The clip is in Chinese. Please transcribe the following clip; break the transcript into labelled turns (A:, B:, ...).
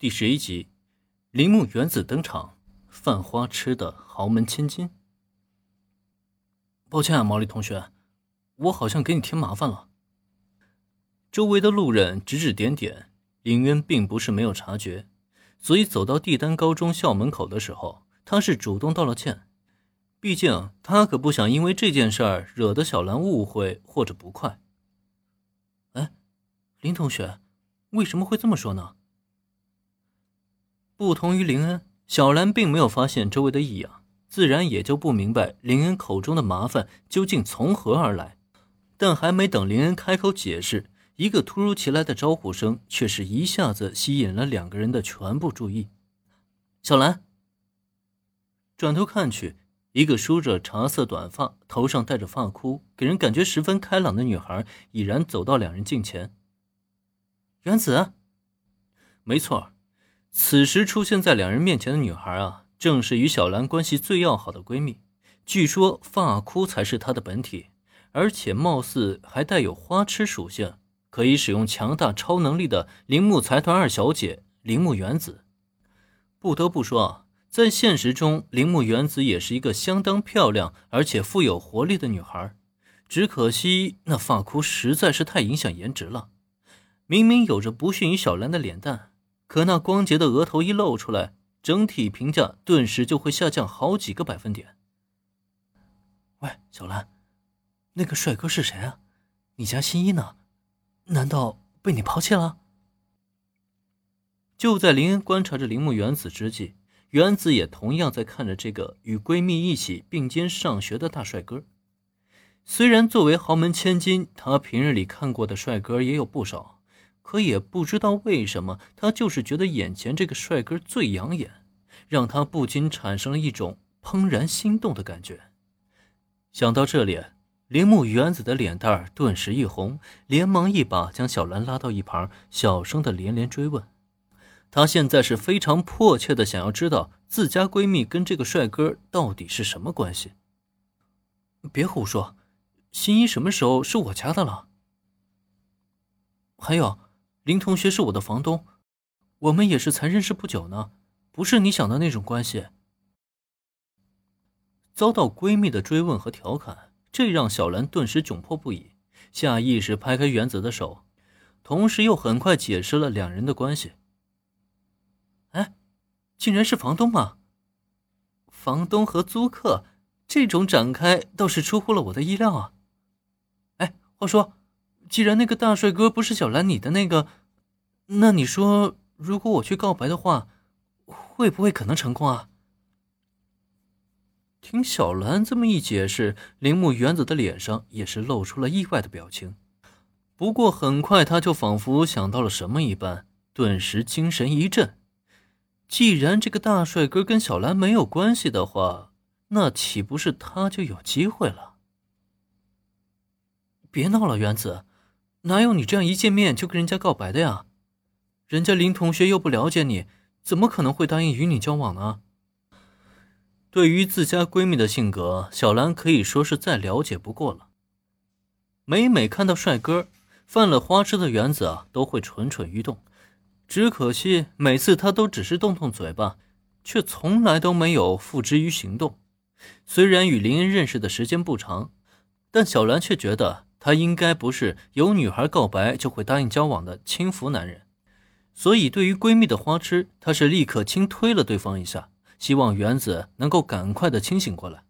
A: 第十一集，铃木原子登场，犯花痴的豪门千金。抱歉啊，毛利同学，我好像给你添麻烦了。周围的路人指指点点，林渊并不是没有察觉，所以走到帝丹高中校门口的时候，他是主动道了歉。毕竟他可不想因为这件事儿惹得小兰误会或者不快。哎，林同学，为什么会这么说呢？不同于林恩，小兰并没有发现周围的异样，自然也就不明白林恩口中的麻烦究竟从何而来。但还没等林恩开口解释，一个突如其来的招呼声却是一下子吸引了两个人的全部注意。小兰转头看去，一个梳着茶色短发、头上戴着发箍、给人感觉十分开朗的女孩，已然走到两人近前。原子，没错。此时出现在两人面前的女孩啊，正是与小兰关系最要好的闺蜜。据说发箍才是她的本体，而且貌似还带有花痴属性，可以使用强大超能力的铃木财团二小姐铃木原子。不得不说啊，在现实中，铃木原子也是一个相当漂亮而且富有活力的女孩。只可惜那发箍实在是太影响颜值了，明明有着不逊于小兰的脸蛋。可那光洁的额头一露出来，整体评价顿时就会下降好几个百分点。喂，小兰，那个帅哥是谁啊？你家新一呢？难道被你抛弃了？就在林恩观察着铃木原子之际，原子也同样在看着这个与闺蜜一起并肩上学的大帅哥。虽然作为豪门千金，她平日里看过的帅哥也有不少。可也不知道为什么，他就是觉得眼前这个帅哥最养眼，让他不禁产生了一种怦然心动的感觉。想到这里，铃木原子的脸蛋顿时一红，连忙一把将小兰拉到一旁，小声的连连追问。她现在是非常迫切的想要知道自家闺蜜跟这个帅哥到底是什么关系。别胡说，新一什么时候是我家的了？还有。林同学是我的房东，我们也是才认识不久呢，不是你想的那种关系。遭到闺蜜的追问和调侃，这让小兰顿时窘迫不已，下意识拍开原子的手，同时又很快解释了两人的关系。哎，竟然是房东吗？房东和租客这种展开倒是出乎了我的意料啊。哎，话说。既然那个大帅哥不是小兰你的那个，那你说，如果我去告白的话，会不会可能成功啊？听小兰这么一解释，铃木原子的脸上也是露出了意外的表情。不过很快他就仿佛想到了什么一般，顿时精神一振。既然这个大帅哥跟小兰没有关系的话，那岂不是他就有机会了？别闹了，原子。哪有你这样一见面就跟人家告白的呀？人家林同学又不了解你，怎么可能会答应与你交往呢？对于自家闺蜜的性格，小兰可以说是再了解不过了。每每看到帅哥，犯了花痴的原子啊，都会蠢蠢欲动。只可惜每次她都只是动动嘴巴，却从来都没有付之于行动。虽然与林恩认识的时间不长，但小兰却觉得。他应该不是有女孩告白就会答应交往的轻浮男人，所以对于闺蜜的花痴，他是立刻轻推了对方一下，希望原子能够赶快的清醒过来。